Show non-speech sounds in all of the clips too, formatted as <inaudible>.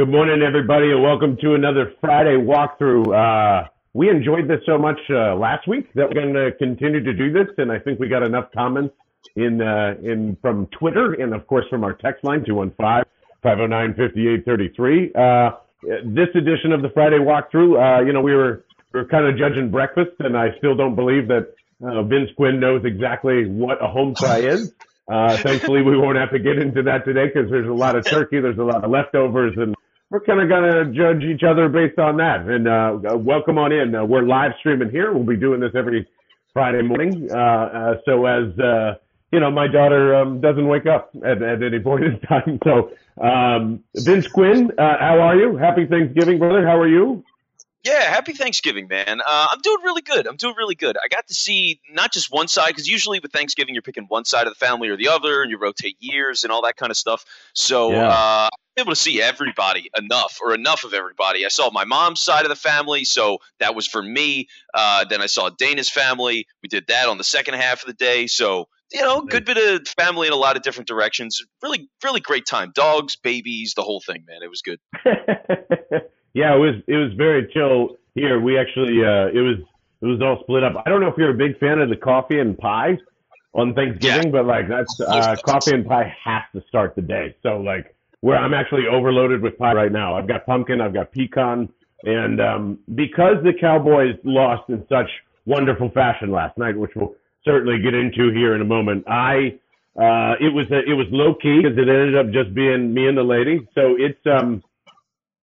Good morning, everybody, and welcome to another Friday walkthrough. Uh, we enjoyed this so much uh, last week that we're going to continue to do this, and I think we got enough comments in uh, in from Twitter and of course from our text line 215-509-5833. Uh, this edition of the Friday walkthrough, uh, you know, we were we were kind of judging breakfast, and I still don't believe that uh, Vince Quinn knows exactly what a home fry is. Uh, thankfully, we won't have to get into that today because there's a lot of turkey, there's a lot of leftovers, and we're kind of going to judge each other based on that. And uh, welcome on in. Uh, we're live streaming here. We'll be doing this every Friday morning. Uh, uh, so as uh, you know, my daughter um, doesn't wake up at, at any point in time. So um, Vince Quinn, uh, how are you? Happy Thanksgiving, brother. How are you? Yeah, happy Thanksgiving, man. Uh, I'm doing really good. I'm doing really good. I got to see not just one side, because usually with Thanksgiving, you're picking one side of the family or the other, and you rotate years and all that kind of stuff. So yeah. Able to see everybody enough, or enough of everybody. I saw my mom's side of the family, so that was for me. Uh, then I saw Dana's family. We did that on the second half of the day. So you know, good bit of family in a lot of different directions. Really, really great time. Dogs, babies, the whole thing, man. It was good. <laughs> Yeah, it was it was very chill here. We actually uh, it was it was all split up. I don't know if you're a big fan of the coffee and pie on Thanksgiving, yeah. but like that's uh, coffee and pie has to start the day. So like where I'm actually overloaded with pie right now. I've got pumpkin, I've got pecan, and um, because the Cowboys lost in such wonderful fashion last night, which we'll certainly get into here in a moment, I uh, it was a, it was low key because it ended up just being me and the lady. So it's um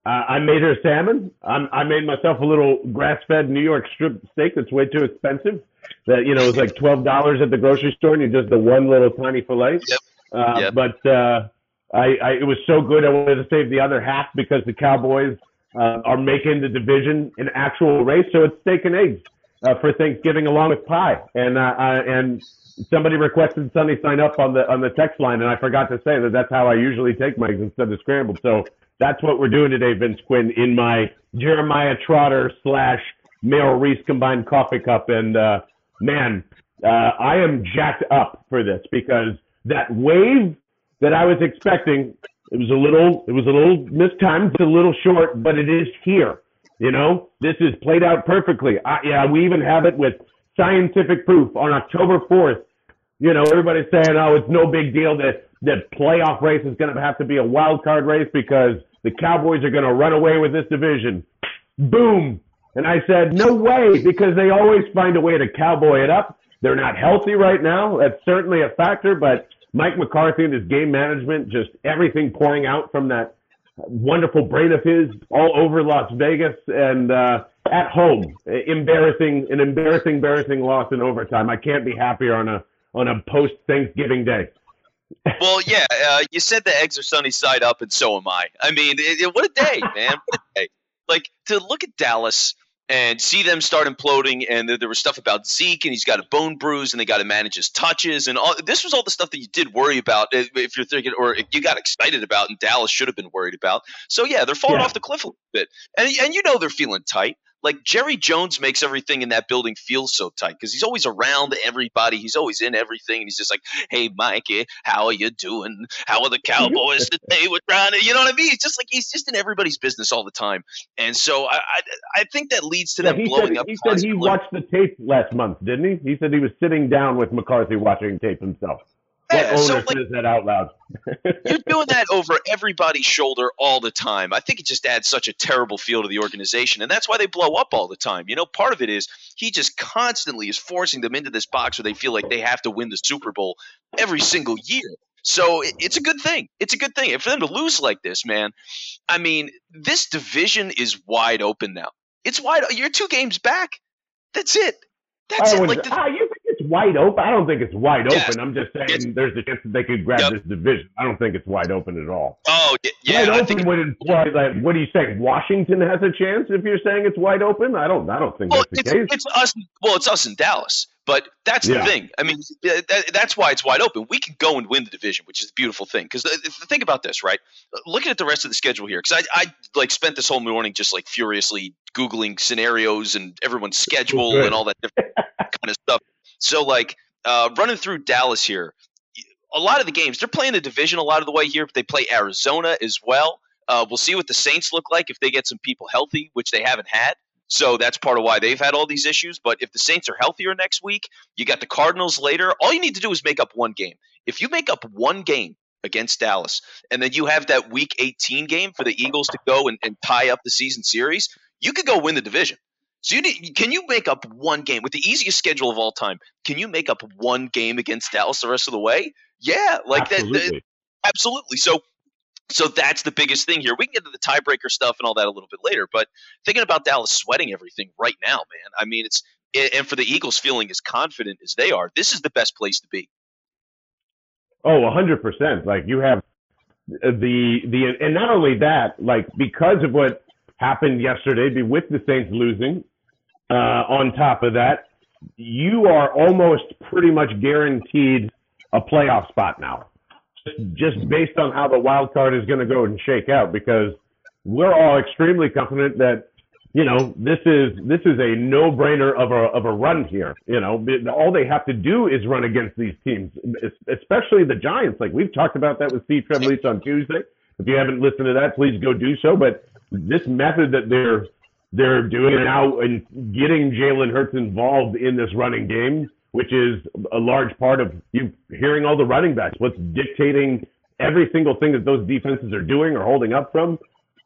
uh, I made her salmon. I'm, I made myself a little grass-fed New York strip steak that's way too expensive. That you know is like twelve dollars at the grocery store, and you just the one little tiny fillet. Yep. Uh, yep. But uh, I, I, it was so good. I wanted to save the other half because the Cowboys uh, are making the division an actual race. So it's steak and eggs uh, for Thanksgiving along with pie. And uh, and somebody requested Sunny sign up on the on the text line, and I forgot to say that that's how I usually take my eggs instead of scrambled. So that's what we're doing today, Vince Quinn, in my Jeremiah Trotter slash Merrill Reese combined coffee cup. And uh, man, uh, I am jacked up for this because that wave that I was expecting, it was a little, it was a little mistimed, It's a little short, but it is here. You know, this is played out perfectly. I, yeah, we even have it with scientific proof on October 4th. You know, everybody's saying, oh, it's no big deal that the playoff race is going to have to be a wild card race because the Cowboys are going to run away with this division. Boom. And I said, no way, because they always find a way to cowboy it up. They're not healthy right now. That's certainly a factor, but Mike McCarthy and his game management, just everything pouring out from that wonderful brain of his all over Las Vegas and uh, at home. Embarrassing, an embarrassing, embarrassing loss in overtime. I can't be happier on a on a post Thanksgiving day well, yeah, uh, you said the eggs are sunny side up, and so am I. I mean, it, it, what a day, man! What a day! Like to look at Dallas and see them start imploding, and there, there was stuff about Zeke, and he's got a bone bruise, and they got to manage his touches, and all. This was all the stuff that you did worry about, if you're thinking, or you got excited about, and Dallas should have been worried about. So yeah, they're falling yeah. off the cliff a little bit, and and you know they're feeling tight like Jerry Jones makes everything in that building feel so tight because he's always around everybody. He's always in everything. And he's just like, hey, Mikey, how are you doing? How are the Cowboys today? We're trying to, you know what I mean? It's just like he's just in everybody's business all the time. And so I, I, I think that leads to yeah, them blowing said, up. He said he watched the tape last month, didn't he? He said he was sitting down with McCarthy watching tape himself. Owner so, like, says that out loud? <laughs> you're doing that over everybody's shoulder all the time. I think it just adds such a terrible feel to the organization, and that's why they blow up all the time. You know, part of it is he just constantly is forcing them into this box where they feel like they have to win the Super Bowl every single year. So it's a good thing. It's a good thing. And for them to lose like this, man, I mean, this division is wide open now. It's wide. You're two games back. That's it. That's it. Like the, ah, you wide open. I don't think it's wide open. I'm just saying it's, there's a chance that they could grab yep. this division. I don't think it's wide open at all. Oh, yeah. Wide open think, would imply like what do you say? Washington has a chance if you're saying it's wide open. I don't. I don't think well, that's the case. It's us. Well, it's us in Dallas. But that's the thing. I mean, that, that's why it's wide open. We can go and win the division, which is the beautiful thing. Because think about this, right? Looking at the rest of the schedule here, because I, I like spent this whole morning just like furiously googling scenarios and everyone's schedule and all that different <laughs> kind of stuff. So like uh, running through Dallas here, a lot of the games they're playing the division a lot of the way here, but they play Arizona as well. Uh, we'll see what the Saints look like if they get some people healthy, which they haven't had. So that's part of why they've had all these issues. But if the Saints are healthier next week, you got the Cardinals later. All you need to do is make up one game. If you make up one game against Dallas, and then you have that Week 18 game for the Eagles to go and, and tie up the season series, you could go win the division. So you need, can you make up one game with the easiest schedule of all time? Can you make up one game against Dallas the rest of the way? Yeah, like absolutely. that. Absolutely. So so that's the biggest thing here. We can get to the tiebreaker stuff and all that a little bit later, but thinking about Dallas sweating everything right now, man. I mean, it's and for the Eagles feeling as confident as they are, this is the best place to be. Oh, hundred percent. Like you have the the and not only that, like because of what happened yesterday with the Saints losing, uh, on top of that, you are almost pretty much guaranteed a playoff spot now just based on how the wild card is going to go and shake out because we're all extremely confident that you know this is this is a no brainer of a of a run here. You know, all they have to do is run against these teams, especially the Giants. Like we've talked about that with Steve Trevelise on Tuesday. If you haven't listened to that, please go do so. But this method that they're they're doing now and getting Jalen Hurts involved in this running game which is a large part of you hearing all the running backs. What's dictating every single thing that those defenses are doing or holding up from?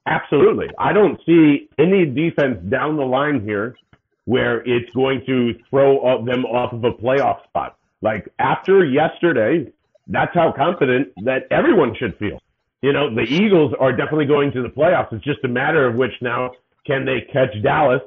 Absolutely. I don't see any defense down the line here where it's going to throw them off of a playoff spot. Like after yesterday, that's how confident that everyone should feel. You know, the Eagles are definitely going to the playoffs. It's just a matter of which now can they catch Dallas?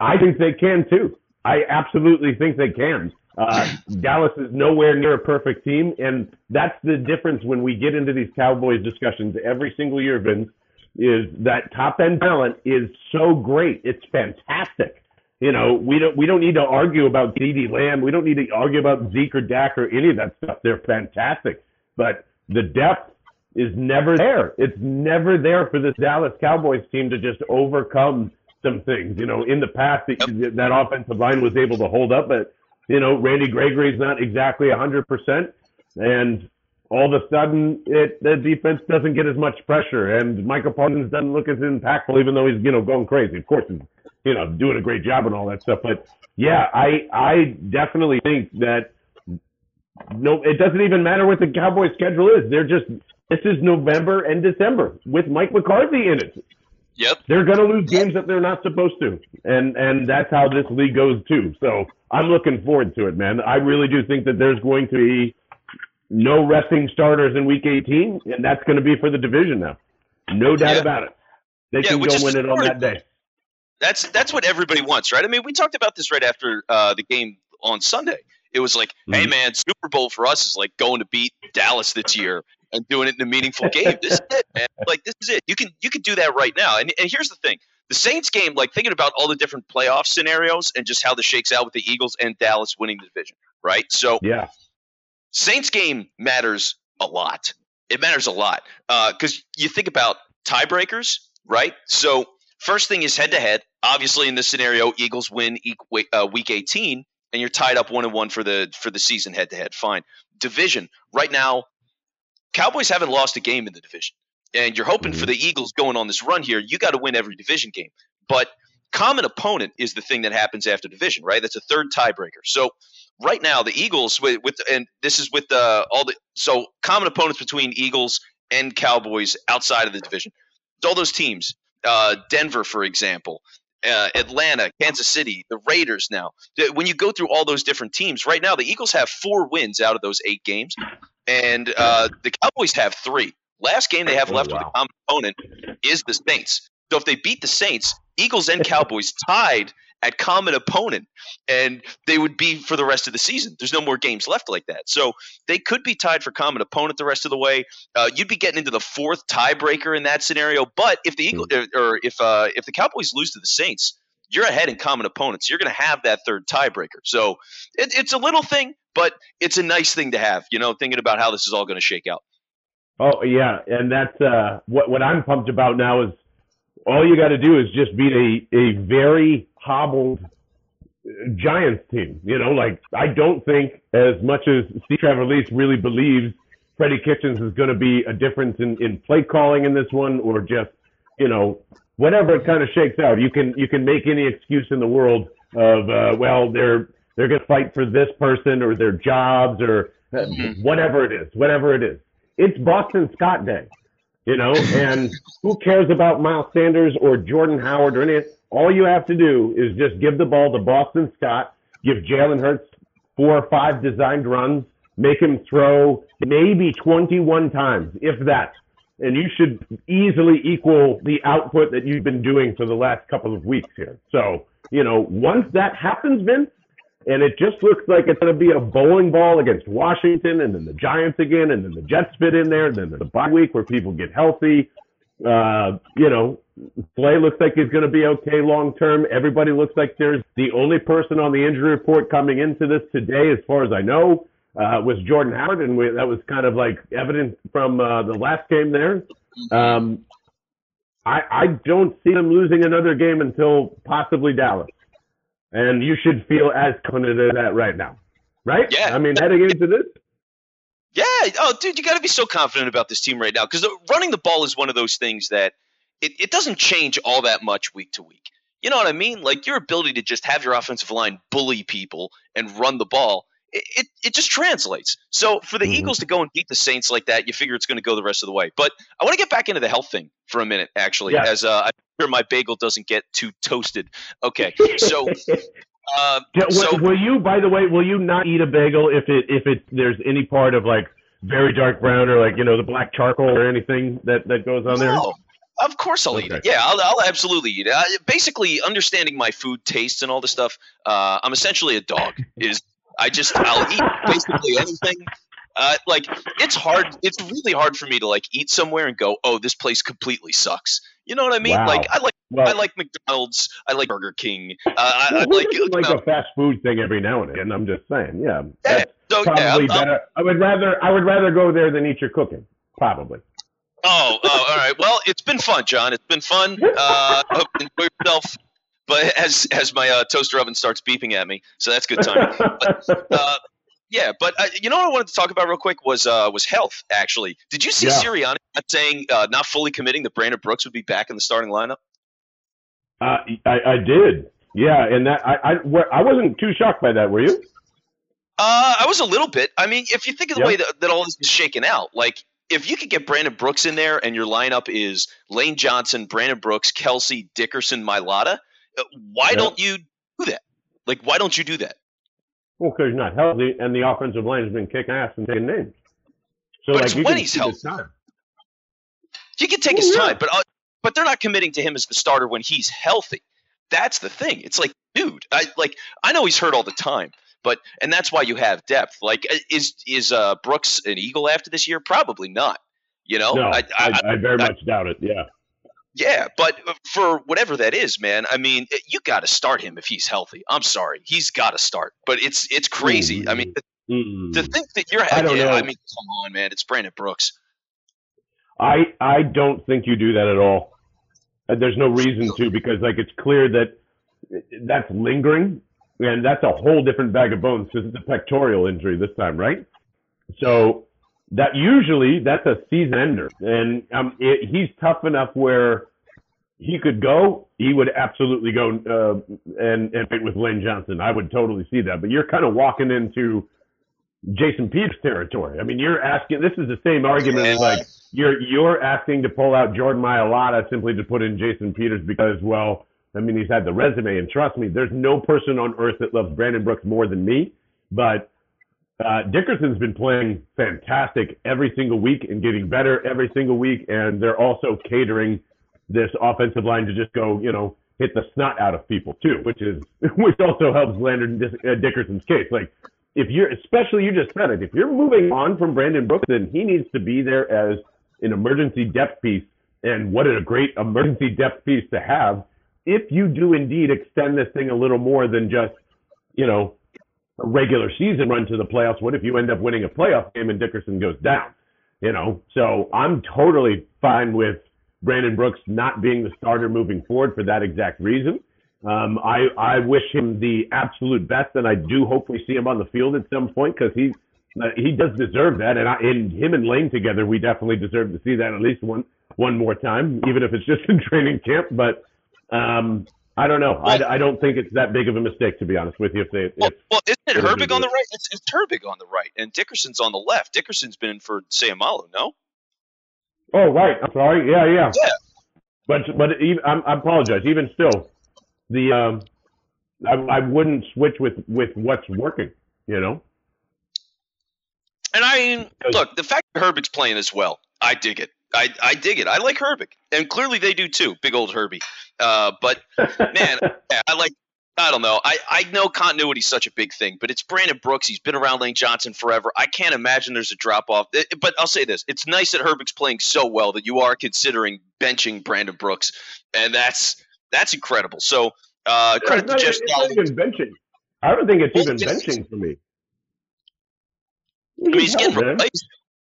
I think they can too. I absolutely think they can. Uh, Dallas is nowhere near a perfect team, and that's the difference when we get into these Cowboys discussions every single year, Vince, is that top end talent is so great. It's fantastic. You know, we don't we don't need to argue about CeeDee Lamb. We don't need to argue about Zeke or Dak or any of that stuff. They're fantastic. But the depth is never there. It's never there for this Dallas Cowboys team to just overcome some things. You know, in the past, yep. that offensive line was able to hold up, but you know, Randy Gregory's not exactly hundred percent, and all of a sudden, it the defense doesn't get as much pressure, and Micah Parsons doesn't look as impactful, even though he's you know going crazy. Of course, he's you know doing a great job and all that stuff, but yeah, I I definitely think that no, it doesn't even matter what the Cowboys' schedule is. They're just this is November and December with Mike McCarthy in it. Yep. They're going to lose games that they're not supposed to. And and that's how this league goes too. So, I'm looking forward to it, man. I really do think that there's going to be no resting starters in week 18, and that's going to be for the division now. No doubt about it. They yeah, can go win it on that day. That's that's what everybody wants, right? I mean, we talked about this right after uh, the game on Sunday. It was like, mm-hmm. hey man, Super Bowl for us is like going to beat Dallas this year and doing it in a meaningful game. This is <laughs> it, man. Like this is it. You can you can do that right now. And and here's the thing. The Saints game, like thinking about all the different playoff scenarios and just how this shakes out with the Eagles and Dallas winning the division, right? So yeah, Saints game matters a lot. It matters a lot because uh, you think about tiebreakers, right? So first thing is head to head. Obviously, in this scenario, Eagles win uh, week 18, and you're tied up one and one for the for the season head to head. Fine. Division right now, Cowboys haven't lost a game in the division, and you're hoping mm-hmm. for the Eagles going on this run here. You got to win every division game, but common opponent is the thing that happens after division, right? That's a third tiebreaker. So right now, the Eagles with, with and this is with uh, all the so common opponents between Eagles and Cowboys outside of the division. All those teams, uh, Denver, for example, uh, Atlanta, Kansas City, the Raiders now. When you go through all those different teams, right now the Eagles have four wins out of those eight games, and uh, the Cowboys have three. Last game they have oh, left wow. with a common opponent is the Saints. So if they beat the Saints, Eagles and Cowboys <laughs> tied at common opponent, and they would be for the rest of the season. There's no more games left like that, so they could be tied for common opponent the rest of the way. Uh, you'd be getting into the fourth tiebreaker in that scenario. But if the Eagles hmm. or if uh, if the Cowboys lose to the Saints, you're ahead in common opponents. You're going to have that third tiebreaker. So it, it's a little thing, but it's a nice thing to have. You know, thinking about how this is all going to shake out. Oh yeah, and that's uh, what what I'm pumped about now is all you got to do is just beat a a very hobbled Giants team. You know, like I don't think as much as Steve Trevelise really believes Freddie Kitchens is going to be a difference in, in play calling in this one, or just you know whatever it kind of shakes out. You can you can make any excuse in the world of uh, well they're they're going to fight for this person or their jobs or mm-hmm. whatever it is, whatever it is. It's Boston Scott Day, you know, and who cares about Miles Sanders or Jordan Howard or any? All you have to do is just give the ball to Boston Scott, give Jalen Hurts four or five designed runs, make him throw maybe 21 times, if that. And you should easily equal the output that you've been doing for the last couple of weeks here. So, you know, once that happens, Vince, and it just looks like it's going to be a bowling ball against Washington, and then the Giants again, and then the Jets fit in there, and then the bye week where people get healthy. Uh, you know, Slay looks like he's going to be okay long term. Everybody looks like there's the only person on the injury report coming into this today, as far as I know, uh, was Jordan Howard, and we, that was kind of like evident from uh, the last game there. Um, I, I don't see them losing another game until possibly Dallas and you should feel as confident as that right now, right? Yeah. I mean, heading into this. Yeah. Oh, dude, you got to be so confident about this team right now because running the ball is one of those things that it, it doesn't change all that much week to week. You know what I mean? Like your ability to just have your offensive line bully people and run the ball it, it, it, just translates. So for the mm-hmm. Eagles to go and beat the Saints like that, you figure it's going to go the rest of the way. But I want to get back into the health thing for a minute, actually, yeah. as uh, I'm sure my bagel doesn't get too toasted. Okay, so. <laughs> Uh, will, so, will you, by the way, will you not eat a bagel if it if it there's any part of like very dark brown or like you know the black charcoal or anything that that goes on there? No. Of course, I'll okay. eat it. Yeah, I'll, I'll absolutely eat it. I, basically, understanding my food tastes and all this stuff, uh, I'm essentially a dog. Is I just I'll eat basically <laughs> anything. Uh, like it's hard. It's really hard for me to like eat somewhere and go, oh, this place completely sucks. You know what I mean? Wow. Like I like well, I like McDonald's. I like Burger King. Uh, I, I like like know, a fast food thing every now and again. I'm just saying, yeah. yeah so, probably yeah, better. I would rather I would rather go there than eat your cooking. Probably. Oh, oh, all right. Well, it's been fun, John. It's been fun. Uh, hope you enjoy yourself but as as my uh, toaster oven starts beeping at me, so that's good time. but, <laughs> uh, yeah, but uh, you know what I wanted to talk about real quick was uh, was health. Actually, did you see yeah. Sirianni saying uh, not fully committing that Brandon Brooks would be back in the starting lineup? Uh, I, I did. Yeah, and that I I, I wasn't too shocked by that. Were you? Uh, I was a little bit. I mean, if you think of the yep. way that, that all this is shaken out, like if you could get Brandon Brooks in there and your lineup is Lane Johnson, Brandon Brooks, Kelce, Dickerson, Mailata, uh, why yeah. don't you do that? Like, why don't you do that? Well, because he's not healthy, and the offensive line has been kicking ass and taking names. So, but like, it's when he's healthy. He can take his yeah. time, but uh, but they're not committing to him as the starter when he's healthy. That's the thing. It's like, dude, I like I know he's hurt all the time, but and that's why you have depth. Like, uh, is is uh, Brooks an Eagle after this year? Probably not. You know, no, I, I, I, I very much doubt it. Yeah. Yeah, but for whatever that is, man, I mean, you got to start him if he's healthy. I'm sorry, he's got to start. But it's it's crazy. Mm. I mean, mm. to think that you're, I don't yeah, know. I mean, come on, man, it's Brandon Brooks. I I don't think you do that at all. Uh, there's no reason to because like it's clear that that's lingering, and that's a whole different bag of bones because it's a pectoral injury this time, right? So that usually that's a season ender, and um, it, he's tough enough where he could go. He would absolutely go uh, and and fight with Lane Johnson. I would totally see that. But you're kind of walking into Jason Peters territory. I mean, you're asking. This is the same argument as like you're you're asking to pull out Jordan Mailata simply to put in Jason Peters because well, I mean he's had the resume, and trust me, there's no person on earth that loves Brandon Brooks more than me. But uh, Dickerson's been playing fantastic every single week and getting better every single week, and they're also catering this offensive line to just go, you know, hit the snot out of people too, which is <laughs> which also helps Landon uh, Dickerson's case. Like if you're, especially you just said it, if you're moving on from Brandon Brooks, then he needs to be there as an emergency depth piece. And what a great emergency depth piece to have if you do indeed extend this thing a little more than just, you know, regular season run to the playoffs. What if you end up winning a playoff game and Dickerson goes down? You know, so I'm totally fine with Brandon Brooks not being the starter moving forward for that exact reason. Um, I I wish him the absolute best, and I do hope we see him on the field at some point because he's uh, he does deserve that, and I, and him and Lane together, we definitely deserve to see that at least one one more time, even if it's just in training camp. But um, I don't know. I, I don't think it's that big of a mistake, to be honest with you. If they, well, if, well isn't it Herbig on the right? It's, it's Herbig on the right, and Dickerson's on the left. Dickerson's been in for Seumalo, no? Oh, right. I'm sorry. Yeah, yeah. Yeah. But but even, I'm, I apologize. Even still, the um, I, I wouldn't switch with with what's working. You know. And I mean, look, the fact that Herbig's playing as well, I dig it. I, I dig it. I like Herbig, and clearly they do too. Big old Herbie. Uh, but <laughs> man, I like. I don't know. I, I know continuity is such a big thing, but it's Brandon Brooks. He's been around Lane Johnson forever. I can't imagine there's a drop off. But I'll say this: it's nice that Herbig's playing so well that you are considering benching Brandon Brooks, and that's that's incredible. So uh, credit to Jeff even benching. I don't think it's even benching for me. I mean, he's getting replaced.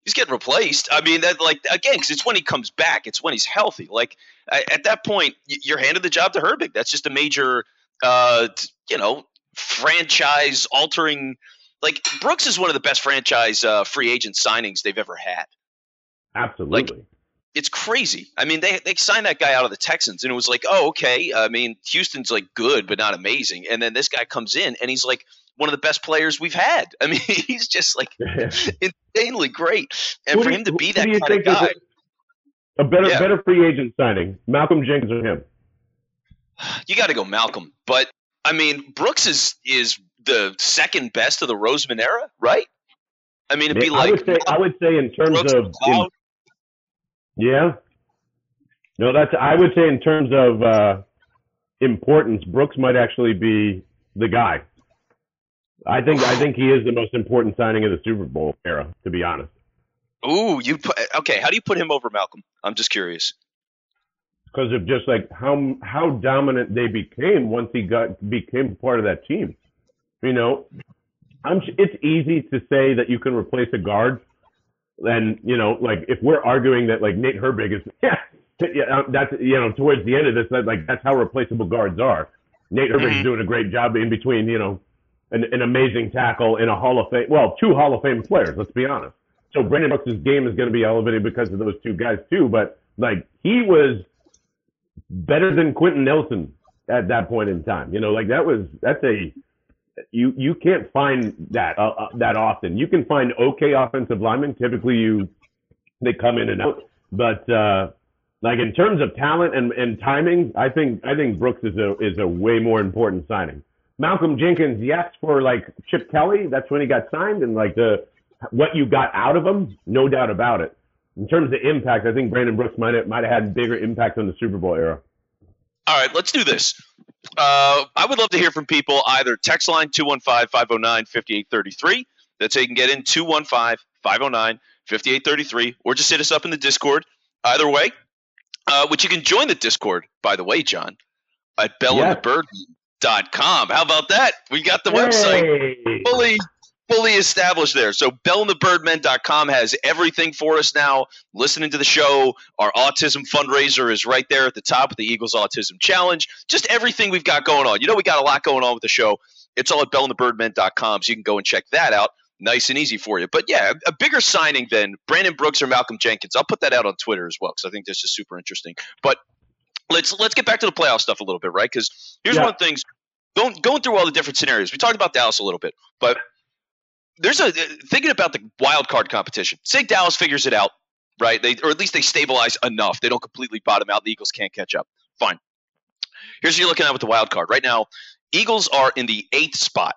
He's getting replaced. I mean, that like again, because it's when he comes back. It's when he's healthy. Like at that point, you're handed the job to Herbig. That's just a major, uh, you know, franchise altering. Like Brooks is one of the best franchise uh, free agent signings they've ever had. Absolutely. Like, it's crazy. I mean, they they signed that guy out of the Texans, and it was like, oh, okay. I mean, Houston's like good, but not amazing. And then this guy comes in, and he's like one of the best players we've had. I mean, <laughs> he's just like insanely great, and for him to be that kind of guy. A better, yeah. better free agent signing, Malcolm Jenkins or him? You got to go Malcolm, but I mean, Brooks is is the second best of the Roseman era, right? I mean, it'd be like I would say, I would say in terms Brooks of in, yeah. No, that's I would say in terms of uh, importance, Brooks might actually be the guy. I think I think he is the most important signing of the Super Bowl era, to be honest. Ooh, you put okay. How do you put him over Malcolm? I'm just curious. Because of just like how how dominant they became once he got became part of that team. You know, I'm. It's easy to say that you can replace a guard, and you know, like if we're arguing that like Nate Herbig is, <laughs> yeah, yeah, that's you know, towards the end of this, like that's how replaceable guards are. Nate Herbig's mm-hmm. doing a great job in between, you know, an, an amazing tackle in a Hall of Fame. Well, two Hall of Fame players. Let's be honest. So Brandon Brooks' game is going to be elevated because of those two guys too. But like he was better than Quenton Nelson at that point in time. You know, like that was that's a you you can't find that uh, uh, that often. You can find okay offensive linemen. Typically, you they come in and out. But uh, like in terms of talent and, and timing, I think I think Brooks is a is a way more important signing. Malcolm Jenkins, yes, for like Chip Kelly, that's when he got signed, and like the what you got out of him, no doubt about it. In terms of impact, I think Brandon Brooks might have might have had bigger impact on the Super Bowl era. All right, let's do this. Uh, I would love to hear from people either text line 215-509-5833. That's how you can get in 215-509-5833 or just hit us up in the Discord. Either way, uh, which you can join the Discord, by the way, John, at Bell yes. and the Bird dot com. How about that? We got the website fully fully established there. So bellandthebirdmen.com has everything for us now. Listening to the show, our autism fundraiser is right there at the top of the Eagles Autism Challenge. Just everything we've got going on. You know, we got a lot going on with the show. It's all at bellandthebirdmen.com, so you can go and check that out. Nice and easy for you. But yeah, a bigger signing than Brandon Brooks or Malcolm Jenkins. I'll put that out on Twitter as well because I think this is super interesting. But let's let's get back to the playoff stuff a little bit, right? Because here's yeah. one of the things going going through all the different scenarios. We talked about Dallas a little bit, but there's a thinking about the wild card competition. Say Dallas figures it out, right? They or at least they stabilize enough. They don't completely bottom out. The Eagles can't catch up. Fine. Here's what you're looking at with the wild card right now. Eagles are in the eighth spot.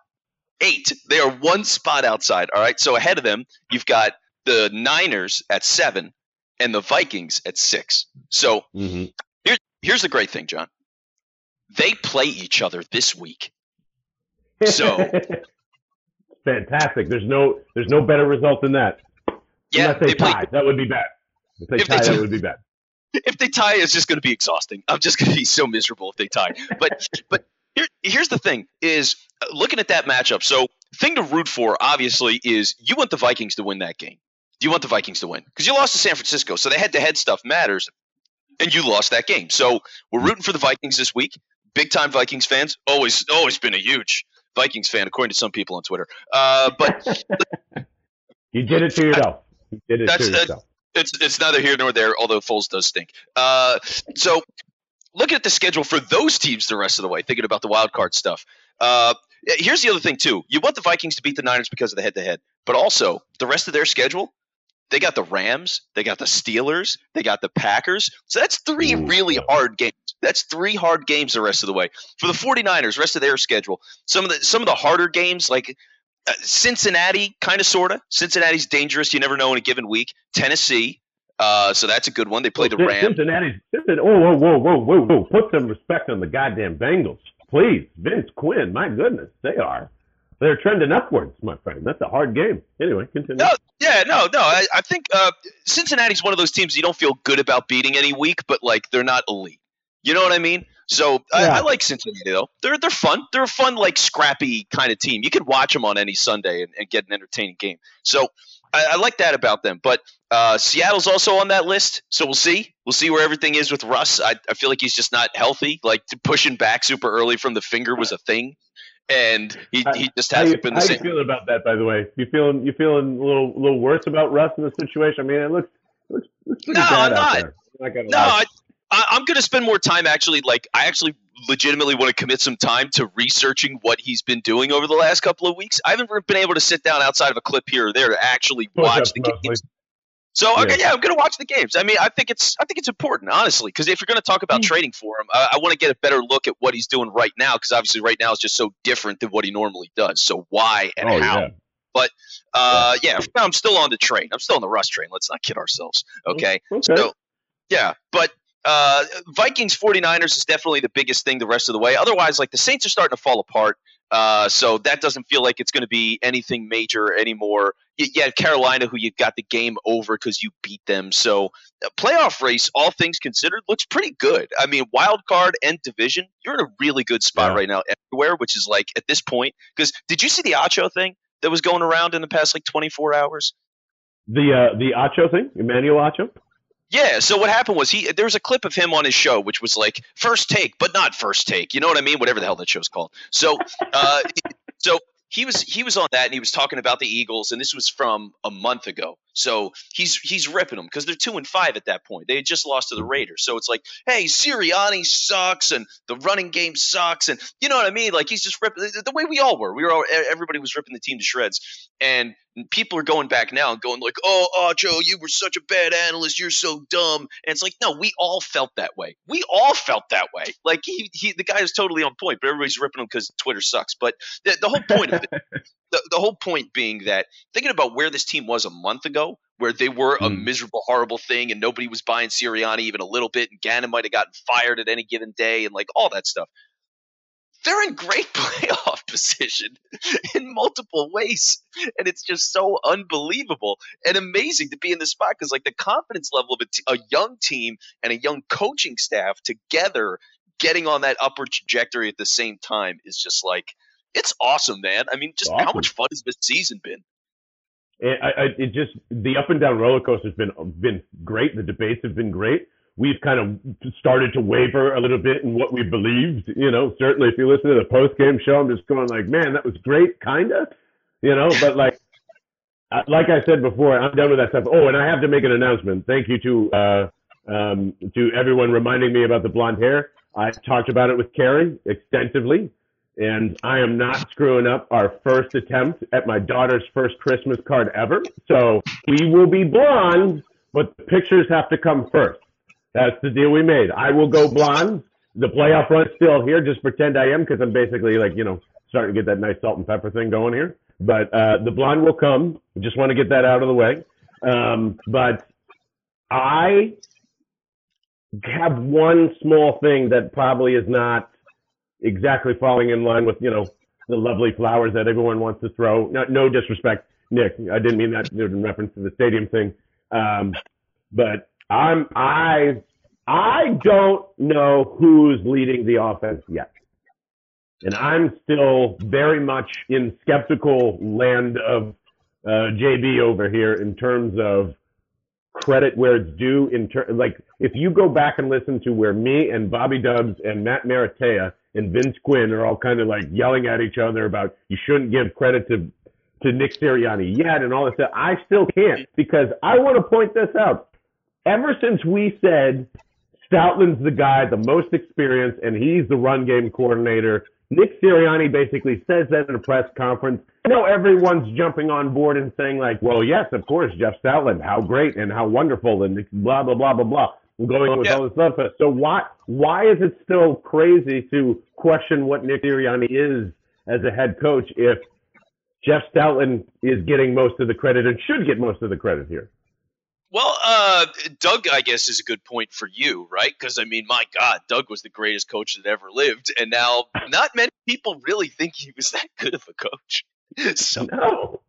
Eight. They are one spot outside. All right. So ahead of them, you've got the Niners at seven and the Vikings at six. So mm-hmm. Here's the great thing, John. They play each other this week. So <laughs> fantastic. There's no there's no better result than that. Yeah, Unless they, they tie, play, that would be bad. If they if tie, they that would be bad. <laughs> If they tie, it's just going to be exhausting. I'm just going to be so miserable if they tie. But <laughs> but here, here's the thing: is uh, looking at that matchup. So thing to root for, obviously, is you want the Vikings to win that game. Do you want the Vikings to win because you lost to San Francisco, so the head-to-head stuff matters and you lost that game. So we're rooting for the Vikings this week. Big time Vikings fans. Always, always been a huge Vikings fan, according to some people on Twitter. Uh, but <laughs> You did it to yourself. You did it That's- to yourself. it's it's neither here nor there. Although Foles does stink. Uh, so looking at the schedule for those teams the rest of the way, thinking about the wild card stuff. Uh, here's the other thing too. You want the Vikings to beat the Niners because of the head to head, but also the rest of their schedule. They got the Rams, they got the Steelers, they got the Packers. So that's three really hard games. That's three hard games the rest of the way. For the 49ers, rest of their schedule, some of the some of the harder games like uh, Cincinnati, kind of sorta. Cincinnati's dangerous, you never know in a given week. Tennessee, uh, so that's a good one. They play the Rams. Cincinnati's. Cincinnati, oh, whoa, whoa, whoa, whoa, whoa! Put some respect on the goddamn Bengals, please. Vince Quinn, my goodness, they are. They're trending upwards, my friend. That's a hard game. Anyway, continue. No, yeah, no, no. I, I think uh, Cincinnati's one of those teams you don't feel good about beating any week, but like they're not elite. You know what I mean? So I, I like Cincinnati though. They're they're fun. They're a fun, like scrappy kind of team. You could watch them on any Sunday and, and get an entertaining game. So I, I like that about them. But uh, Seattle's also on that list. So we'll see. We'll see where everything is with Russ. I, I feel like he's just not healthy. Like pushing back super early from the finger was a thing, and he, he just hasn't been the how you feeling about that, by the way? You feeling you feeling a little little worse about Russ in the situation? I mean, it looks it looks, it looks No, bad I'm out not. not No, lie. I, I, I'm going to spend more time actually. Like, I actually legitimately want to commit some time to researching what he's been doing over the last couple of weeks. I haven't been able to sit down outside of a clip here or there to actually watch Push-ups the mostly. So okay, Yeah. yeah, I'm going to watch the games. I mean, I think it's I think it's important, honestly, because if you're going to talk Hmm. about trading for him, I, I want to get a better look at what he's doing right now, because obviously right now is just so different than what he normally does. So why and Oh, how? yeah. Uh, yeah, now, I'm still on the train. I'm still on the Russ train. Let's not kid ourselves. Okay. Okay. So, yeah, but uh, Vikings 49ers is definitely the biggest thing the rest of the way. Otherwise, like the Saints are starting to fall apart. Uh, so that doesn't feel like it's going to be anything major anymore. Yeah, Carolina, who you got the game over because you beat them. So uh, playoff race, all things considered, looks pretty good. I mean, wild card and division, you're in a really good spot Yeah. right now everywhere. Which is like at this point, because did you see the Acho thing that was going around in the past like 24 hours? the uh, the Acho thing, Emmanuel Acho. Yeah. So what happened was he there was a clip of him on his show, which was like first take, but not first take. You know what I mean? Whatever the hell that show's called. So, <laughs> uh, so he was he was on that and he was talking about the Eagles, and this was from a month ago. So he's he's ripping them because they're two and five at that point. They had just lost to the mm-hmm. Raiders. So it's like, hey, Sirianni sucks, and the running game sucks, and you know what I mean? Like he's just ripping the the way we all were. We were all, everybody was ripping the team to shreds, and people are going back now and going like, "Oh, oh, Joe, you were such a bad analyst. You're so dumb." And it's like, no, we all felt that way. We all felt that way. Like he, he the guy is totally on point, but everybody's ripping him because Twitter sucks. But the, the whole point of it, <laughs> the, the whole point being that thinking about where this team was a month ago, where they were a Hmm. miserable, horrible thing, and nobody was buying Sirianni even a little bit, and Gannon might have gotten fired at any given day, and like all that stuff. They're in great <laughs> playoff position in multiple ways, and it's just so unbelievable and amazing to be in this spot because, like, the confidence level of a, t- a young team and a young coaching staff together getting on that upward trajectory at the same time is just like it's awesome, man. I mean, just how much fun has this season been? It, I, I, it just the up and down roller coaster has been been great. The debates have been great. We've kind of started to waver a little bit in what we believed. You know, certainly if you listen to the post game show, I'm just going like, man, that was great, kinda. You know, but like, like I said before, I'm done with that stuff. Oh, and I have to make an announcement. Thank you to uh, um, to everyone reminding me about the blonde hair. I talked about it with Carrie extensively and I am not screwing up our first attempt at my daughter's first Christmas card ever. So we will be blonde, but the pictures have to come first. That's the deal we made. I will go blonde. The playoff run's still here. Just pretend I am because I'm basically like, you know, starting to get that nice salt and pepper thing going here. But uh, the blonde will come. Just want to get that out of the way. Um, but I have one small thing that probably is not exactly falling in line with you know the lovely flowers that everyone wants to throw. No, no disrespect, Nick. I didn't mean that in reference to the stadium thing. Um, but I'm I I don't know who's leading the offense yet, and I'm still very much in skeptical land of uh, JB over here in terms of credit where it's due. In ter- like if you go back and listen to where me and Bobby Dubs and Matt Maratea and Vince Quinn are all kind of like yelling at each other about you shouldn't give credit to to Nick Sirianni yet and all this stuff. I still can't because I want to point this out. Ever since we said Stoutland's the guy, the most experienced, and he's the run game coordinator, Nick Sirianni basically says that in a press conference. Now everyone's jumping on board and saying like, well, yes, of course, Jeff Stoutland, how great and how wonderful and blah, blah, blah, blah, blah. Going on with all this stuff. So why, why is it still crazy to question what Nick Sirianni is as a head coach if Jeff Stoutland is getting most of the credit and should get most of the credit here. Well, uh, Doug, I guess, is a good point for you, right? Because I mean, my God, Doug was the greatest coach that ever lived, and now not many people really think he was that good of a coach. <laughs> So, no.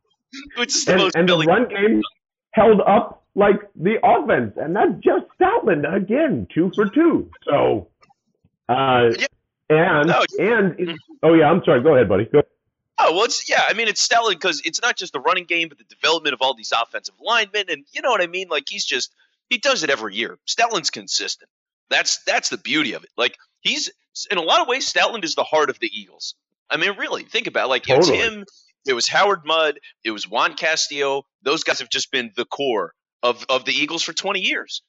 Which is the and, most and the run game held up like the offense, and that's just Stoutland again, two for two. So, uh, yeah. and no, and oh yeah, I'm sorry. Go ahead, buddy. Go ahead. Oh well, it's yeah. I mean, it's stellar because it's not just the running game, but the development of all these offensive linemen, and you know what I mean. Like he's just he does it every year. Stoutland's consistent. That's that's the beauty of it. Like he's in a lot of ways, Stoutland is the heart of the Eagles. I mean, really, think about it. like totally. it was him. It was Howard Mudd. It was Juan Castillo. Those guys have just been the core of of the Eagles for twenty years.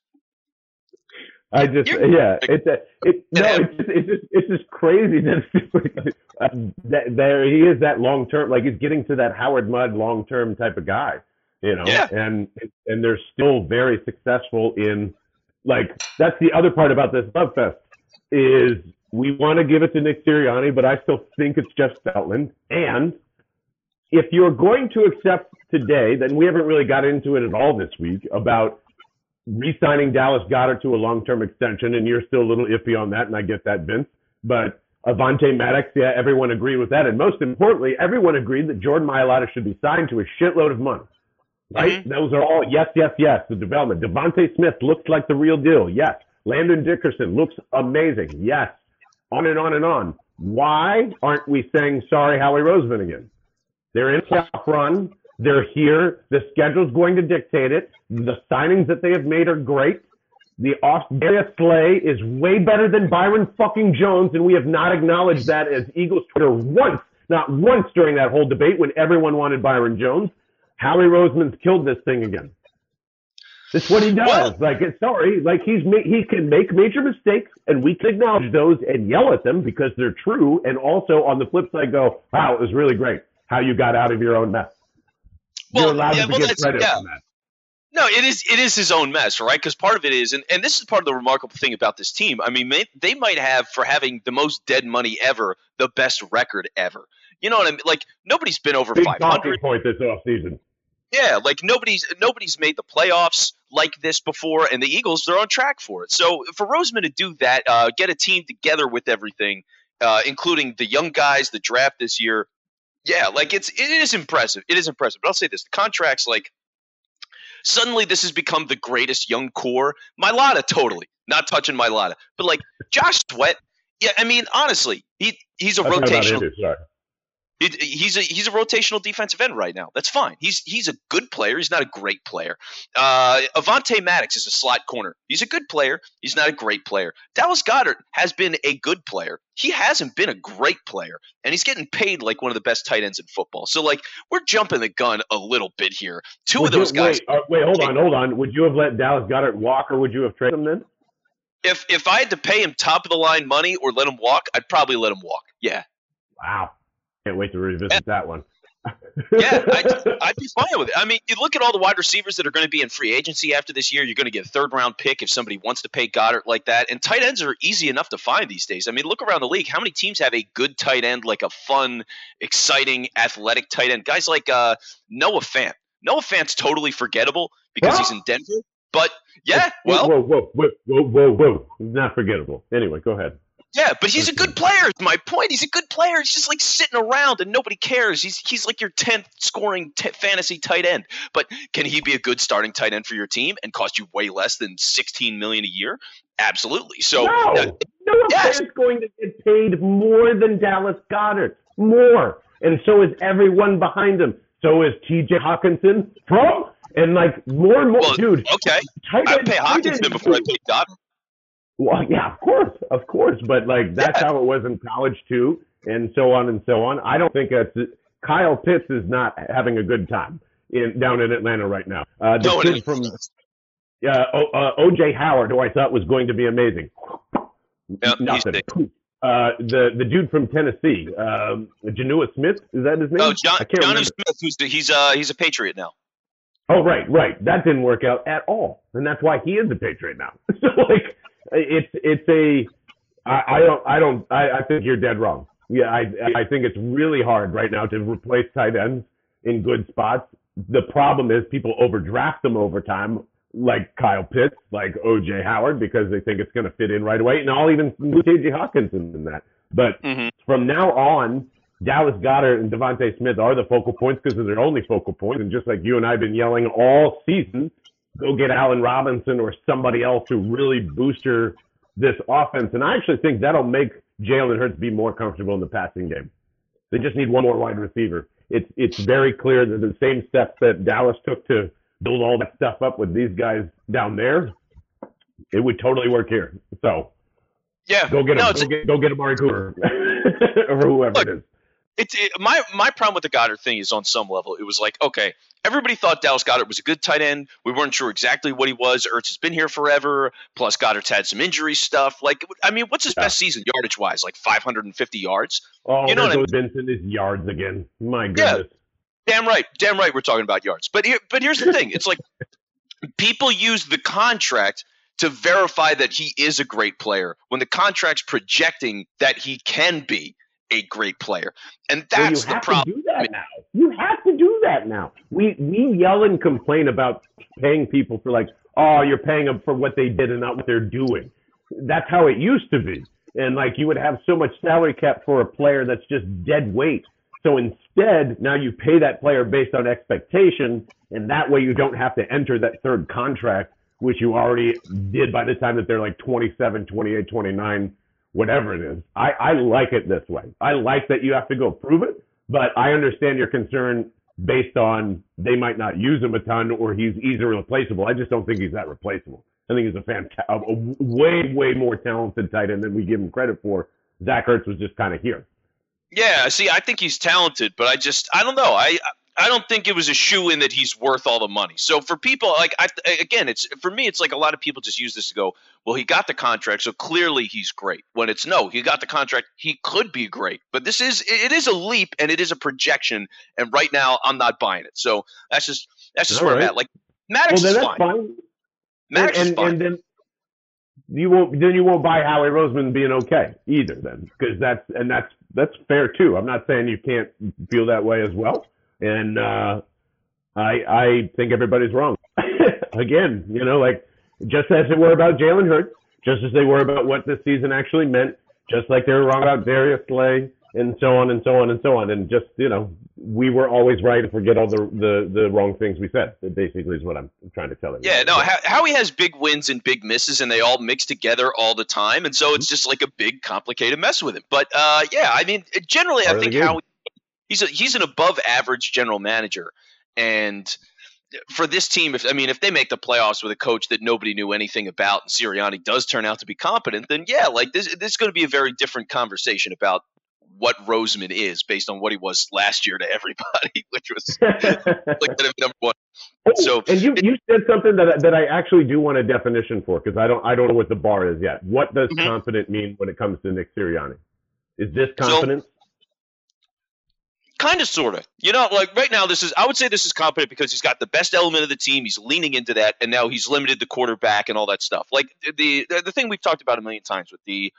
I just You're, yeah, it's a, it <laughs> no, it's just, it's just it's just crazy that, um, that there he is that long term like he's getting to that Howard Mudd long term type of guy, you know, yeah. and and they're still very successful in like that's the other part about this love fest is we want to give it to Nick Sirianni, but I still think it's Jeff Stoutland. And if you're going to accept today, then we haven't really got into it at all this week about re-signing Dallas Goedert to a long-term extension, and you're still a little iffy on that, and I get that, Vince. But Avonte Maddox, yeah, everyone agreed with that, and most importantly, everyone agreed that Jordan Mailata should be signed to a shitload of money. Right? Mm-hmm. Those are all yes, yes, yes. The development. DeVonta Smith looks like the real deal. Yes. Landon Dickerson looks amazing. Yes. On and on and on. Why aren't we saying sorry, Howie Roseman again? They're in a playoff run. They're here. The schedule's going to dictate it. The signings that they have made are great. The Australia Slay is way better than Byron fucking Jones, and we have not acknowledged that as Eagles Twitter once, not once during that whole debate when everyone wanted Byron Jones. Howie Roseman's killed this thing again. That's what he does. Well, like, sorry, like he's ma- he can make major mistakes, and we can acknowledge those and yell at them because they're true. And also on the flip side, go, "Wow, it was really great how you got out of your own mess." well, you're allowed yeah, to well, get credit yeah. that. No, it is it is his own mess, right? Because part of it is, and, and this is part of the remarkable thing about this team. I mean, may, they might have for having the most dead money ever, the best record ever. You know what I mean? Like nobody's been over five hundred. point this off season. Yeah, like nobody's nobody's made the playoffs like this before, and the Eagles they're on track for it. So for Roseman to do that, uh, get a team together with everything, uh, including the young guys, the draft this year, yeah, like it's it is impressive. It is impressive. But I'll say this: the contracts, like suddenly this has become the greatest young core. Mailata, totally not touching Mailata, but like Josh Sweat. Yeah, I mean honestly, he he's a rotational he's a he's a rotational defensive end right now. That's fine. He's he's a good player. He's not a great player. Uh, Avonte Maddox is a slot corner. He's a good player. He's not a great player. Dallas Goedert has been a good player. He hasn't been a great player, and he's getting paid like one of the best tight ends in football. So like we're jumping the gun a little bit here. 2 would of those you, guys. Wait, uh, wait, hold on, hold on. Would you have let Dallas Goedert walk, or would you have traded him then? If if I had to pay him top of the line money or let him walk, I'd probably let him walk. Yeah. Wow. Can't wait to revisit that one. <laughs> yeah, I'd, <laughs> I'd, be fine with it. I mean, you look at all the wide receivers that are going to be in free agency after this year. You're going to get a third round pick if somebody wants to pay Goedert like that. And tight ends are easy enough to find these days. I mean, look around the league. How many teams have a good tight end, like a fun, exciting, athletic tight end? Guys like uh, Noah Fant. Noah Fant's totally forgettable because he's in Denver. But yeah, well, whoa, whoa, whoa, whoa, whoa, whoa, not forgettable. Anyway, go ahead. Yeah, but he's a good player. My point. He's a good player. He's just like sitting around and nobody cares. He's he's like your tenth scoring t- fantasy tight end. But can he be a good starting tight end for your team and cost you way less than sixteen million a year? Absolutely. So no, uh, no yes. is going to get paid more than Dallas Goedert, more, and so is everyone behind him. So is T.J. Hockenson from and like more and more, well, dude. Okay, I pay Hawkinson before I pay Goedert. Well, <laughs> yeah, of course, of course, but like that's yeah. how it was in college too, and so on and so on. I don't think that's Kyle Pitts is not having a good time in down in Atlanta right now. Uh, the No, kid from uh, o, uh, OJ Howard, who I thought was going to be amazing. He's Nothing. Uh, the the dude from Tennessee, um, Jonnu Smith, is that his name? Oh, John, I can't Johnny remember. Smith, who's the, he's uh he's a Patriot now. Oh, right, right. That didn't work out at all, and that's why he is a Patriot now. <laughs> so, like, it's it's a. I, I don't I don't I, I think you're dead wrong. Yeah, I I think it's really hard right now to replace tight ends in good spots. The problem is people overdraft them over time, like Kyle Pitts, like OJ Howard, because they think it's going to fit in right away, and I'll even include KJ Hockenson in that. But hmm from now on, Dallas Goedert and DeVonta Smith are the focal points because they're only focal points. And just like you and I have been yelling all season, go get Allen Robinson or somebody else to really booster this offense. And I actually think that'll make Jalen Hurts be more comfortable in the passing game. They just need one more wide receiver. It's it's very clear that the same steps that Dallas took to build all that stuff up with these guys down there, it would totally work here. So Yeah, go get him. No, go, get, go get Amari Cooper <laughs> or whoever Look, it is. It's it, my my problem with the Goedert thing is on some level it was like okay everybody thought Dallas Goedert was a good tight end. We weren't sure exactly what he was. Ertz has been here forever. Plus Goedert's had some injury stuff. Like I mean what's his Yeah. best season yardage wise like 550 yards? Oh, You know what goes Vincent his yards again. My goodness. Yeah. damn right. Damn right we're talking about yards. But here but here's the thing. It's like <laughs> people use the contract to verify that he is a great player when the contract's projecting that he can be a great player and Well, that's you the have problem to do that now. You have to do that now. We we yell and complain about paying people for like, oh, you're paying them for what they did and not what they're doing. That's how it used to be. And like you would have so much salary cap for a player that's just dead weight. So instead, now you pay that player based on expectation, and that way you don't have to enter that third contract, which you already did by the time that they're like 27, 28, 29, whatever it is. I, I like it this way. I like that you have to go prove it, but I understand your concern based on they might not use him a ton or he's easily replaceable. I just don't think he's that replaceable. I think he's a fantastic, a way, way more talented tight end than we give him credit for. Zach Ertz was just kind of here. Yeah, see, I think he's talented, but I just I don't know. I I don't think it was a shoe in that he's worth all the money. So for people like I again, it's for me, it's like a lot of people just use this to go, well, he got the contract, so clearly he's great. When it's no, he got the contract, he could be great, but this is it is a leap and it is a projection, and right now I'm not buying it. So that's just that's just All where I'm at. Like Maddox well, then is that's fine. fine. Maddox and, is fine. and then you won't then you won't buy Howie Roseman being okay either then because that's and that's that's fair too. I'm not saying you can't feel that way as well, and uh, I I think everybody's wrong. <laughs> Again, you know, like just as they were about Jalen Hurts, just as they were about what this season actually meant, just like they were wrong about Darius Slay and so on and so on and so on, and just you know, we were always right and forget all the the, the wrong things we said. That basically is what I'm trying to tell you. Yeah, no, Ho- Howie has big wins and big misses, and they all mix together all the time, and so it's just like a big, complicated mess with him. But uh, yeah, I mean, generally, Part I think. Howie he's a, he's an above average general manager, and for this team, if I mean, if they make the playoffs with a coach that nobody knew anything about, and Sirianni does turn out to be competent, then yeah, like this, this is going to be a very different conversation about what Roseman is based on what he was last year to everybody, <laughs> which was like number one. Oh, So- and you, you said something that that I actually do want a definition for because I don't I don't know what the bar is yet. What does Mhm. confident mean when it comes to Nick Sirianni? Is this So- confidence? Kind of sort of you know like right now this is i would say this is competent because he's got the best element of the team. He's leaning into that and now he's limited the quarterback and all that stuff. Like the the, the thing we've talked about a million times with the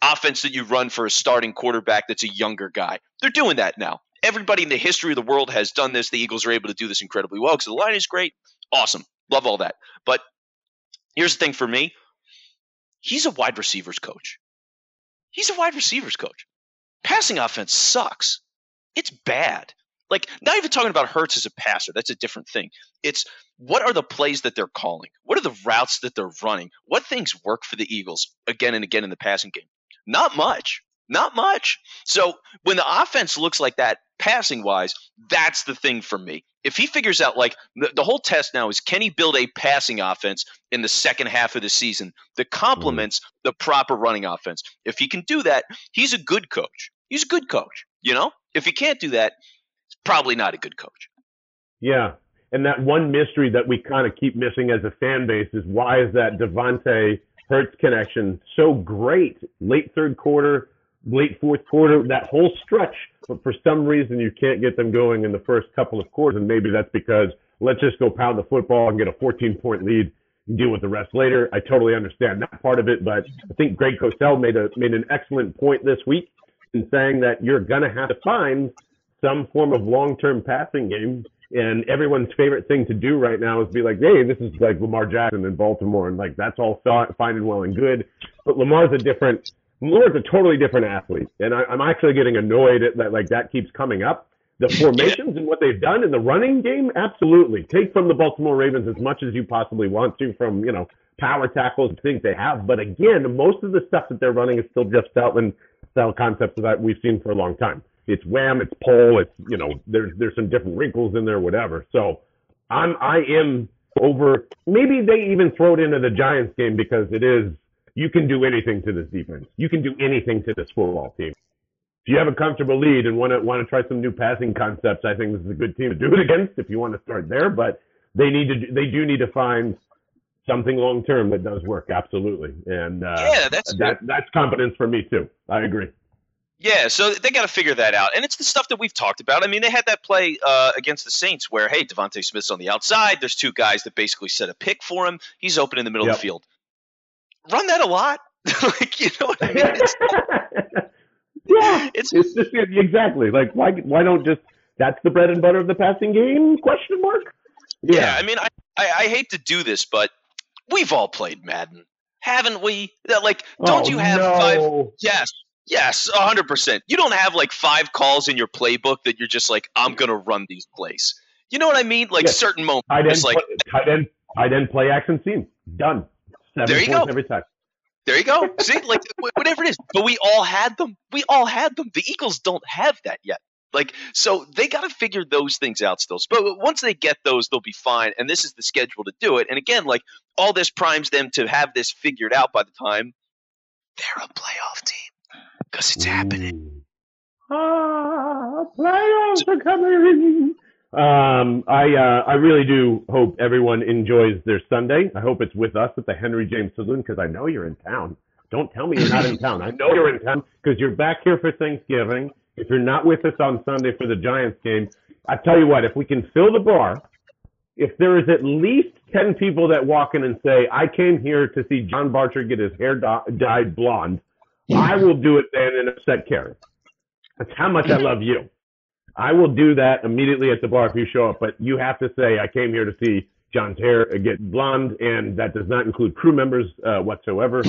offense that you run for a starting quarterback that's a younger guy they're doing that now. Everybody in the history of the world has done this. The eagles are able to do this incredibly well because the line is great. Awesome. Love all that. But here's the thing for me. He's a wide receivers coach. He's a wide receivers coach. Passing offense sucks it's bad. Like not even talking about Hurts as a passer. That's a different thing. It's what are the plays that they're calling? What are the routes that they're running? What things work for the Eagles again and again in the passing game? Not much. Not much. So when the offense looks like that, passing wise, that's the thing for me. If he figures out like the, the whole test now is can he build a passing offense in the second half of the season that complements mm. the proper running offense? If he can do that, he's a good coach. He's a good coach. You know, if he can't do that, it's probably not a good coach. Yeah. And that one mystery that we kind of keep missing as a fan base is why is that DeVonta Hurts connection so great late third quarter, late fourth quarter, that whole stretch. But for some reason, you can't get them going in the first couple of quarters. And maybe that's because let's just go pound the football and get a 14 point lead and deal with the rest later. I totally understand that part of it, but I think Greg Cosell made a made an excellent point this week in saying that you're gonna have to find some form of long term passing game. And everyone's favorite thing to do right now is be like, hey, this is like Lamar Jackson in Baltimore. And like, that's all fine and well and good. But Lamar's a different, Lamar's a totally different athlete. And I, I'm actually getting annoyed at that, like, that keeps coming up the formations and what they've done in the running game, absolutely. Take from the Baltimore Ravens as much as you possibly want to from, you know, power tackles, and things they have. But again, most of the stuff that they're running is still Jeff Stoutland style concepts that we've seen for a long time. It's wham, it's pole, it's you know, there's there's some different wrinkles in there, whatever. So I'm I am over maybe they even throw it into the Giants game because it is you can do anything to this defense. You can do anything to this football team if you have a comfortable lead and want to want to try some new passing concepts, I think this is a good team to do it against. If you want to start there, but they need to they do need to find something long term that does work. Absolutely, and uh, yeah, that's that, that's confidence for me too. I agree. Yeah, so they got to figure that out, and it's the stuff that we've talked about. I mean, they had that play uh, against the Saints where, hey, DeVonta Smith's on the outside. There's two guys that basically set a pick for him. He's open in the middle yep. of the field. Run that a lot, <laughs> like you know what I mean. <laughs> Yeah, it's, it's just exactly like why why don't just that's the bread and butter of the passing game? Question mark. Yeah, yeah I mean, I, I, I hate to do this, but we've all played Madden, haven't we? Like, don't oh, you have no. five? Yes, yes, hundred percent. You don't have like five calls in your playbook that you're just like, I'm gonna run these plays. You know what I mean? Like yes. certain moments, I didn't like play, tight end, tight end play action scene done. Seven there you go. Every time. There you go. <laughs> See, like whatever it is, but we all had them. We all had them. The Eagles don't have that yet. Like, so they got to figure those things out still. But once they get those, they'll be fine. And this is the schedule to do it. And again, like all this primes them to have this figured out by the time they're a playoff team because it's happening. Ah, playoffs are coming. Um, I uh, I really do hope everyone enjoys their Sunday. I hope it's with us at the Henry James Saloon because I know you're in town. Don't tell me you're not in town. I know you're in town because you're back here for Thanksgiving. If you're not with us on Sunday for the Giants game, I tell you what, if we can fill the bar, if there is at least 10 people that walk in and say, I came here to see John Barcher get his hair dyed blonde, I will do it then and upset Karen. That's how much I love you. I will do that immediately at the bar if you show up, but you have to say, I came here to see John's hair get blonde, and that does not include crew members uh, whatsoever.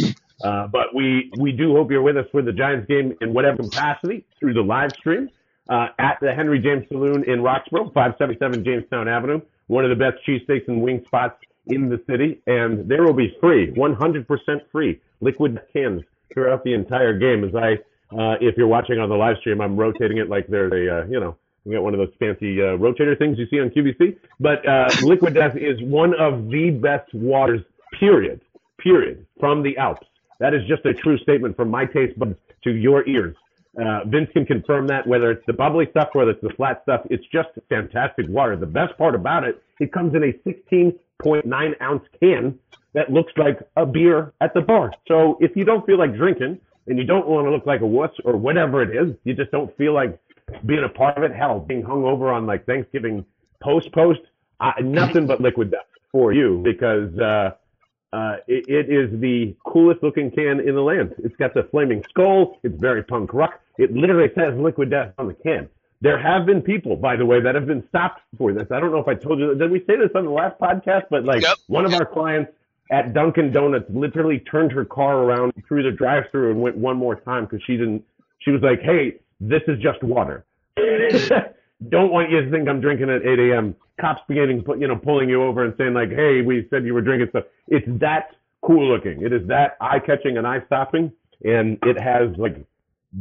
Uh, but we, we do hope you're with us for the Giants game in whatever capacity through the live stream uh, at the Henry James Saloon in Roxborough, 577 Jamestown Avenue, one of the best cheesesteaks and wing spots in the city. And there will be free, 100% free liquid cans throughout the entire game as I uh, if you're watching on the live stream, I'm rotating it like there's a, uh, you know, you got one of those fancy uh, rotator things you see on QVC. But uh, <laughs> Liquid Death is one of the best waters, period, period, from the Alps. That is just a true statement from my taste buds to your ears. Uh, Vince can confirm that whether it's the bubbly stuff, whether it's the flat stuff, it's just fantastic water. The best part about it, it comes in a 16.9 ounce can that looks like a beer at the bar. So if you don't feel like drinking, and you don't want to look like a wuss or whatever it is. You just don't feel like being a part of it. Hell, being hung over on like Thanksgiving post post, nothing but liquid death for you because uh, uh, it, it is the coolest looking can in the land. It's got the flaming skull. It's very punk rock. It literally says liquid death on the can. There have been people, by the way, that have been stopped for this. I don't know if I told you. Did we say this on the last podcast? But like yep. one of our clients at Dunkin' Donuts literally turned her car around through the drive-through and went one more time because she didn't. She was like, "Hey, this is just water. <laughs> Don't want you to think I'm drinking at 8 a.m." Cops beginning, you know, pulling you over and saying like, "Hey, we said you were drinking stuff." It's that cool looking. It is that eye-catching and eye-stopping, and it has like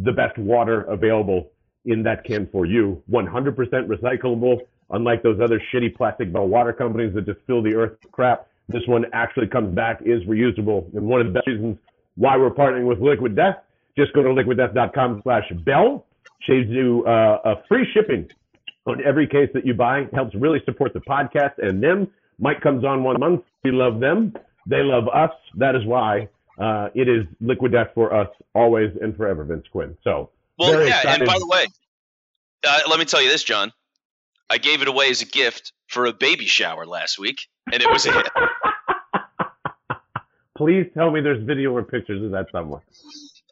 the best water available in that can for you. 100% recyclable, unlike those other shitty plastic bottle water companies that just fill the earth with crap. This one actually comes back, is reusable. And one of the best reasons why we're partnering with Liquid Death, just go to liquiddeath.com slash bell. Saves you uh, a free shipping on every case that you buy. Helps really support the podcast and them. Mike comes on one month. We love them. They love us. That is why uh, it is Liquid Death for us always and forever, Vince Quinn. So, well, yeah. Excited. And by the way, uh, let me tell you this, John. I gave it away as a gift for a baby shower last week, and it was a hit. <laughs> Please tell me there's video or pictures of that somewhere.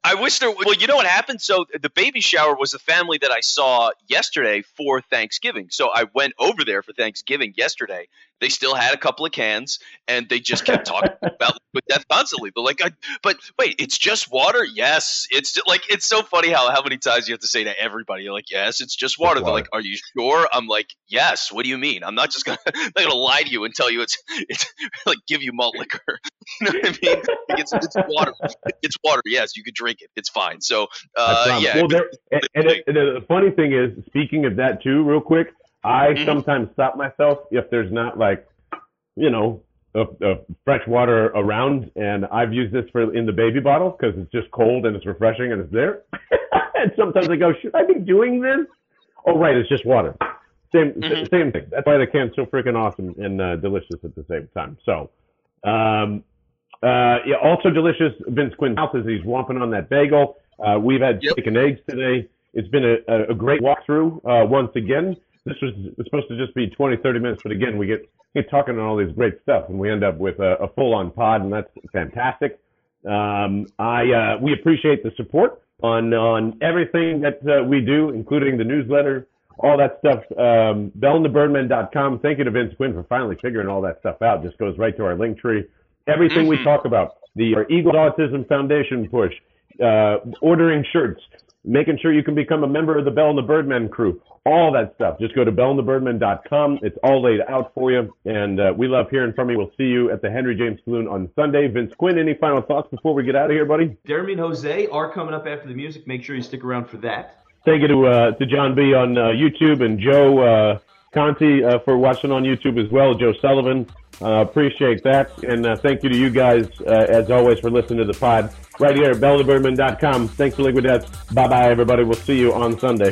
I wish there. Well, you know what happened. So the baby shower was a family that I saw yesterday for Thanksgiving. So I went over there for Thanksgiving yesterday. They still had a couple of cans, and they just kept talking <laughs> about liquid death constantly. But like, I, but wait, it's just water. Yes, it's just, like it's so funny how how many times you have to say to everybody, you're like, yes, it's just water. It's They're water. like, are you sure? I'm like, yes. What do you mean? I'm not just gonna <laughs> not gonna lie to you and tell you it's it's <laughs> like give you malt liquor. you know what I mean? Like it's, it's water. It's water. Yes, you could drink it. It's fine. So uh, yeah. Well, there, and, and, and, the funny thing is, speaking of that too, real quick, I mm-hmm. sometimes stop myself if there's not like, you know, fresh water around, and I've used this for in the baby bottle because it's just cold and it's refreshing and it's there. <laughs> and sometimes I go, should I be doing this? Oh, right, it's just water. Same mm-hmm. same thing. That's why the can's so freaking awesome and uh, delicious at the same time. So, um, uh, yeah, also delicious. Vince Quinn's mouth as he's womping on that bagel. Uh, we've had yep. chicken eggs today. It's been a, a great walkthrough uh, once again. This was supposed to just be 20, 30 minutes, but again, we get, get talking on all these great stuff, and we end up with a, a full-on pod, and that's fantastic. Um, I uh, we appreciate the support on on everything that uh, we do, including the newsletter, all that stuff. Um, BellandTheBirdman.com. Thank you to Vince Quinn for finally figuring all that stuff out. Just goes right to our link tree everything mm-hmm. we talk about, the Eagle Autism Foundation push, uh, ordering shirts, making sure you can become a member of the Bell and the Birdman crew, all that stuff. Just go to bellandthebirdman.com. It's all laid out for you. And uh, we love hearing from you. We'll see you at the Henry James Saloon on Sunday. Vince Quinn, any final thoughts before we get out of here, buddy? Jeremy and Jose are coming up after the music. Make sure you stick around for that. Thank you to, uh, to John B on uh, YouTube and Joe uh, Conti uh, for watching on YouTube as well, Joe Sullivan. Uh, appreciate that. And uh, thank you to you guys, uh, as always, for listening to the pod right here at bellandthebirdman.com. Thanks for Liquid Death. Bye bye, everybody. We'll see you on Sunday.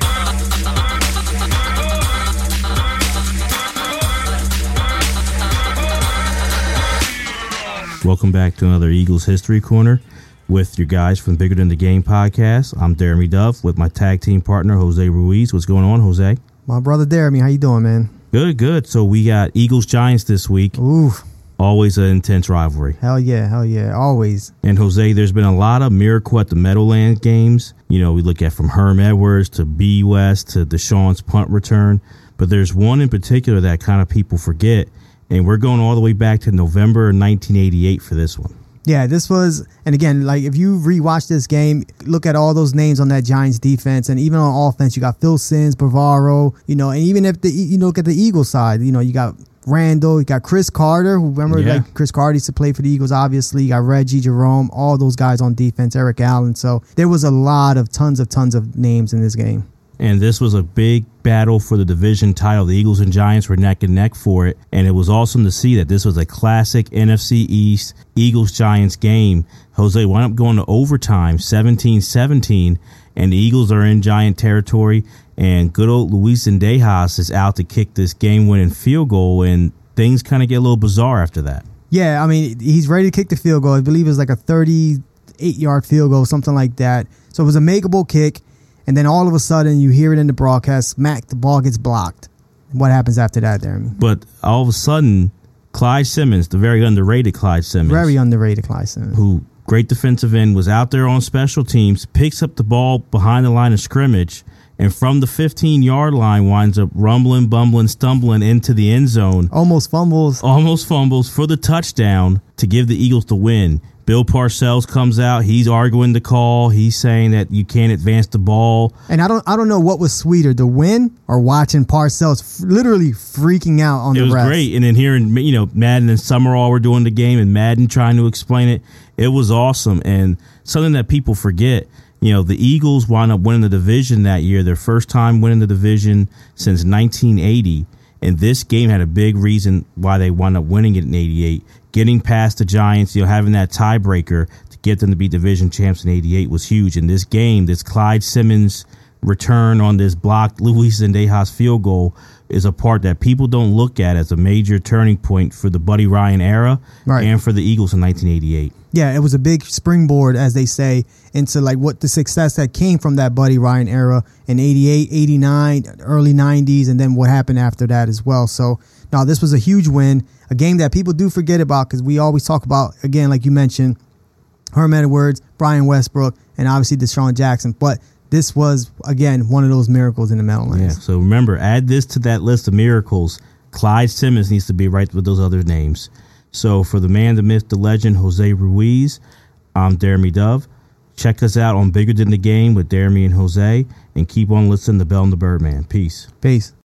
Welcome back to another Eagles History Corner with your guys from Bigger Than the Game podcast. I'm Jeremy Dove with my tag team partner, Jose Ruiz. What's going on, Jose? My brother Jeremy, how you doing, man? Good, good. So we got Eagles Giants this week. Ooh. Always an intense rivalry. Hell yeah, hell yeah, always. And Jose, there's been a lot of miracle at the Meadowlands games. You know, we look at from Herm Edwards to B West to DeSean's punt return. But there's one in particular that kind of people forget. And we're going all the way back to November 1988 for this one. Yeah, this was, and again, like if you rewatch this game, look at all those names on that Giants defense, and even on offense, you got Phil Simms, Bavaro, you know, and even if the you look at the Eagles side, you know, you got Randall, you got Cris Carter, who remember yeah. like Cris Carter used to play for the Eagles, obviously. You got Reggie, Jerome, all those guys on defense, Eric Allen. So there was a lot of tons of tons of names in this game and this was a big battle for the division title. The Eagles and Giants were neck and neck for it, and it was awesome to see that this was a classic NFC East Eagles Giants game. Jose wound up going to overtime, 17-17, and the Eagles are in Giant territory, and good old Luis Zendejas is out to kick this game-winning field goal, and things kind of get a little bizarre after that. Yeah, I mean, he's ready to kick the field goal. I believe it was like a 38-yard field goal, something like that. So it was a makeable kick and then all of a sudden you hear it in the broadcast, smack, the ball gets blocked. What happens after that, Jeremy? But all of a sudden, Clyde Simmons, the very underrated Clyde Simmons, very underrated Clyde Simmons, who great defensive end, was out there on special teams, picks up the ball behind the line of scrimmage, and from the 15 yard line winds up rumbling, bumbling, stumbling into the end zone. Almost fumbles. Almost fumbles for the touchdown to give the Eagles the win. Bill Parcells comes out. He's arguing the call. He's saying that you can't advance the ball. And I don't, I don't know what was sweeter, the win or watching Parcells f- literally freaking out on it the. It was great, and then hearing you know Madden and Summerall were doing the game, and Madden trying to explain it. It was awesome, and something that people forget. You know, the Eagles wound up winning the division that year, their first time winning the division since 1980. And this game had a big reason why they wound up winning it in 88 getting past the Giants, you know, having that tiebreaker to get them to be division champs in '88 was huge. In this game, this Clyde Simmons return on this blocked Luis Zendejas field goal is a part that people don't look at as a major turning point for the Buddy Ryan era Right. and for the Eagles in 1988. Yeah, it was a big springboard, as they say, into like what the success that came from that Buddy Ryan era in 88, 89, early 90s, and then what happened after that as well. So, now this was a huge win, a game that people do forget about because we always talk about, again, like you mentioned, Herm Edwards, Brian Westbrook, and obviously DeSean Jackson. But this was, again, one of those miracles in the Meadowlands. Yeah. So remember, add this to that list of miracles. Clyde Simmons needs to be right with those other names. So for the man, the myth, the legend, Jose Ruiz, I'm Jeremy Dove. Check us out on Bigger Than the Game with Jeremy and Jose, and keep on listening to Bell and the Birdman. Peace. Peace.